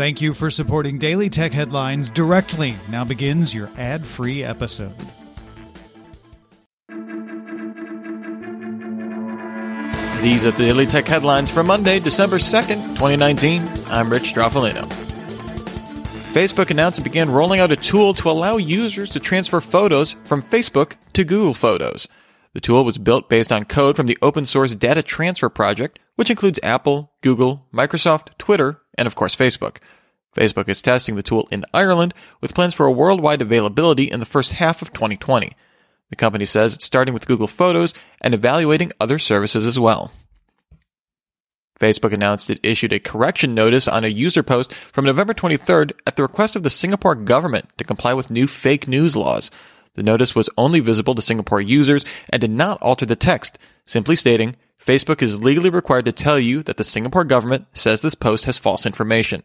Thank you for supporting Daily Tech Headlines directly. Now begins your ad free episode. These are the Daily Tech Headlines for Monday, December 2nd, 2019. I'm Rich Stroffolino. Facebook announced it began rolling out a tool to allow users to transfer photos from Facebook to Google Photos. The tool was built based on code from the open source Data Transfer Project, which includes Apple, Google, Microsoft, Twitter, and of course Facebook. Facebook is testing the tool in Ireland with plans for a worldwide availability in the first half of 2020. The company says it's starting with Google Photos and evaluating other services as well. Facebook announced it issued a correction notice on a user post from November 23rd at the request of the Singapore government to comply with new fake news laws. The notice was only visible to Singapore users and did not alter the text, simply stating, Facebook is legally required to tell you that the Singapore government says this post has false information.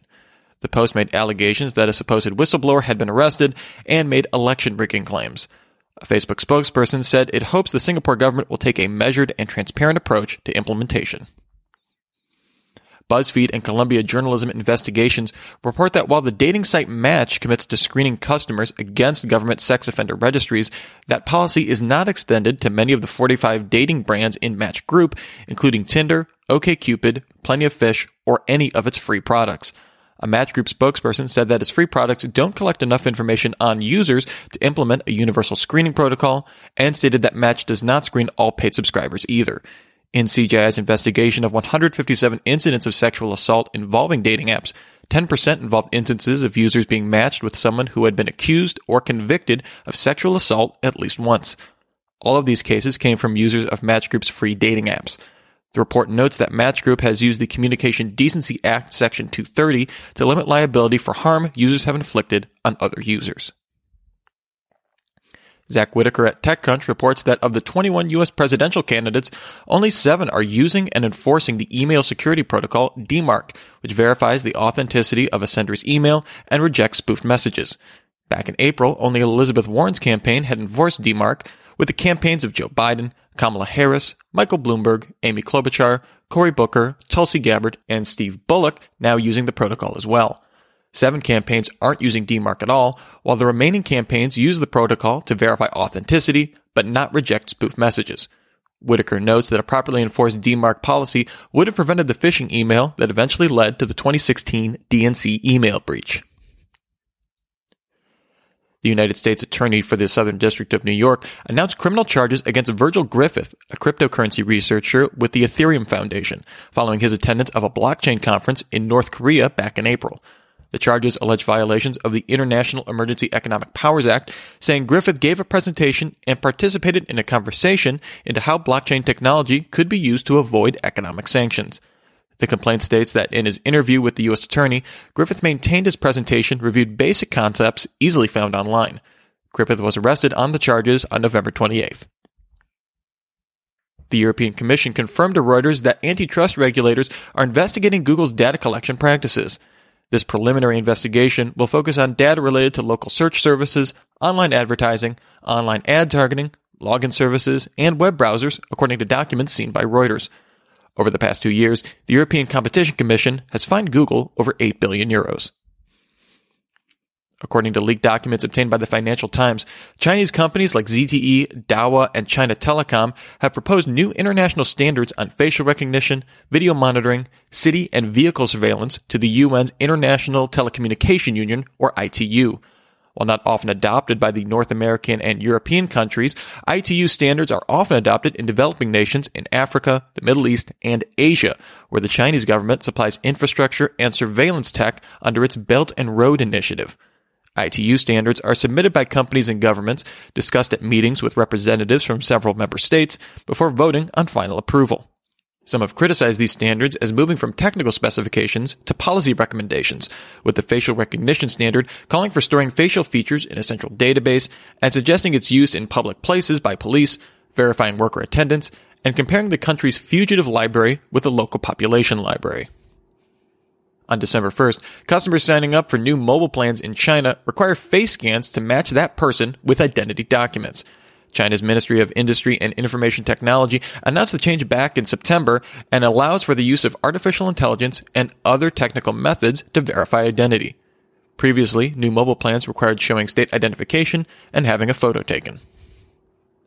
The post made allegations that a supposed whistleblower had been arrested and made election rigging claims. A Facebook spokesperson said it hopes the Singapore government will take a measured and transparent approach to implementation. BuzzFeed and Columbia Journalism Investigations report that while the dating site Match commits to screening customers against government sex offender registries, that policy is not extended to many of the 45 dating brands in Match Group, including Tinder, OkCupid, Plenty of Fish, or any of its free products. A Match Group spokesperson said that its free products don't collect enough information on users to implement a universal screening protocol, and stated that Match does not screen all paid subscribers either. In investigation of 157 incidents of sexual assault involving dating apps, 10% involved instances of users being matched with someone who had been accused or convicted of sexual assault at least once. All of these cases came from users of Match Group's free dating apps. The report notes that Match Group has used the Communication Decency Act Section 230 to limit liability for harm users have inflicted on other users. Zack Whittaker at TechCrunch reports that of the 21 U.S. presidential candidates, only seven are using and enforcing the email security protocol DMARC, which verifies the authenticity of a sender's email and rejects spoofed messages. Back in April, only Elizabeth Warren's campaign had enforced DMARC, with the campaigns of Joe Biden, Kamala Harris, Michael Bloomberg, Amy Klobuchar, Cory Booker, Tulsi Gabbard, and Steve Bullock now using the protocol as well. Seven campaigns aren't using DMARC at all, while the remaining campaigns use the protocol to verify authenticity, but not reject spoof messages. Whittaker notes that a properly enforced DMARC policy would have prevented the phishing email that eventually led to the 2016 DNC email breach. The United States Attorney for the Southern District of New York announced criminal charges against Virgil Griffith, a cryptocurrency researcher with the Ethereum Foundation, following his attendance of a blockchain conference in North Korea back in April. The charges allege violations of the International Emergency Economic Powers Act, saying Griffith gave a presentation and participated in a conversation into how blockchain technology could be used to avoid economic sanctions. The complaint states that in his interview with the U.S. Attorney, Griffith maintained his presentation reviewed basic concepts easily found online. Griffith was arrested on the charges on November 28th. The European Commission confirmed to Reuters that antitrust regulators are investigating Google's data collection practices. This preliminary investigation will focus on data related to local search services, online advertising, online ad targeting, login services, and web browsers, according to documents seen by Reuters. Over the past two years, the European Competition Commission has fined Google over 8 billion euros. According to leaked documents obtained by the Financial Times, Chinese companies like ZTE, Dahua, and China Telecom have proposed new international standards on facial recognition, video monitoring, city and vehicle surveillance to the UN's International Telecommunication Union, or ITU. While not often adopted by the North American and European countries, ITU standards are often adopted in developing nations in Africa, the Middle East, and Asia, where the Chinese government supplies infrastructure and surveillance tech under its Belt and Road Initiative. ITU standards are submitted by companies and governments, discussed at meetings with representatives from several member states, before voting on final approval. Some have criticized these standards as moving from technical specifications to policy recommendations, with the facial recognition standard calling for storing facial features in a central database and suggesting its use in public places by police, verifying worker attendance, and comparing the country's fugitive library with the local population library. On December 1st, customers signing up for new mobile plans in China require face scans to match that person with identity documents. China's Ministry of Industry and Information Technology announced the change back in September and allows for the use of artificial intelligence and other technical methods to verify identity. Previously, new mobile plans required showing state identification and having a photo taken.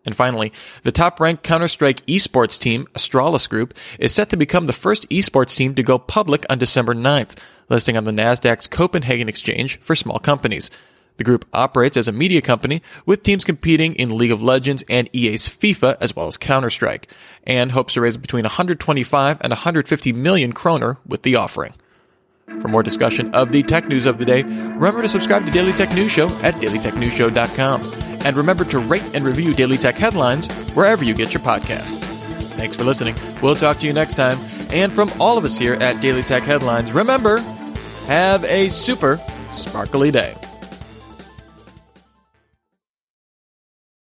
And finally, the top ranked Counter Strike esports team, Astralis Group, is set to become the first esports team to go public on December 9th, listing on the NASDAQ's Copenhagen Exchange for small companies. The group operates as a media company with teams competing in League of Legends and EA's FIFA as well as Counter-Strike and hopes to raise between 125 and 150 million kroner with the offering. For more discussion of the tech news of the day, remember to subscribe to Daily Tech News Show at dailytechnewsshow.com. And remember to rate and review Daily Tech headlines wherever you get your podcasts. Thanks for listening. We'll talk to you next time. And from all of us here at Daily Tech Headlines, remember, have a super sparkly day.